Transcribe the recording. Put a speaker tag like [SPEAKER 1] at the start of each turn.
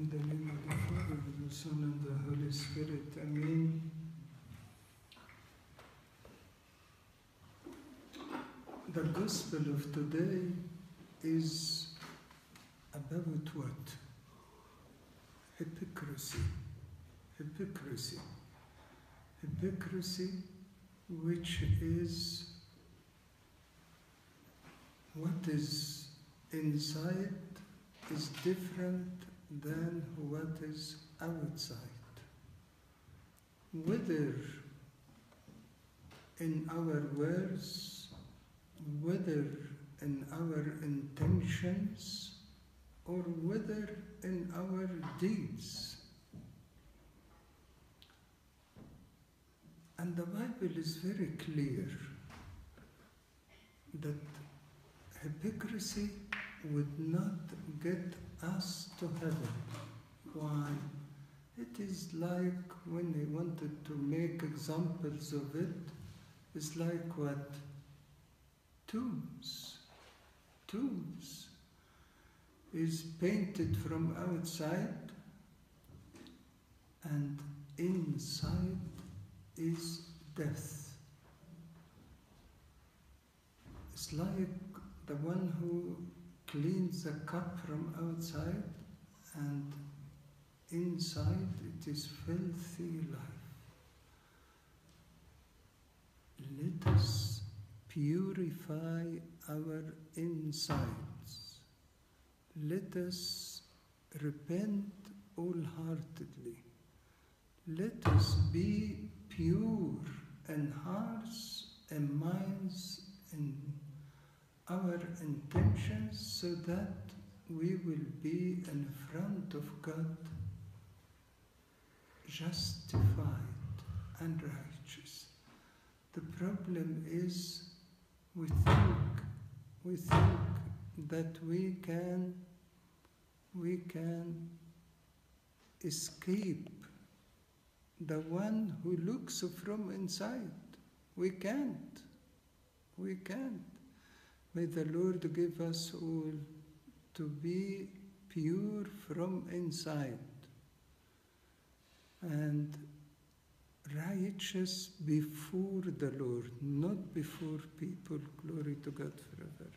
[SPEAKER 1] In the name of the Father, the Son, and the Holy Spirit. Amen. The Gospel of today is about what? Hypocrisy. Hypocrisy. Hypocrisy, which is what is inside is different than what is outside. Whether in our words, whether in our intentions, or whether in our deeds. And the Bible is very clear that hypocrisy would not get us to heaven. Why? It is like when they wanted to make examples of it, it's like what? Tombs. Tombs is painted from outside and inside is death. It's like the one who cleans the cup from outside and inside it is filthy life. Let us purify our insides. Let us repent wholeheartedly. Let us be pure in hearts and minds and our intentions so that we will be in front of God justified and righteous. The problem is we think we think that we can we can escape the one who looks from inside. We can't. We can't. May the Lord give us all to be pure from inside and righteous before the Lord, not before people. Glory to God forever.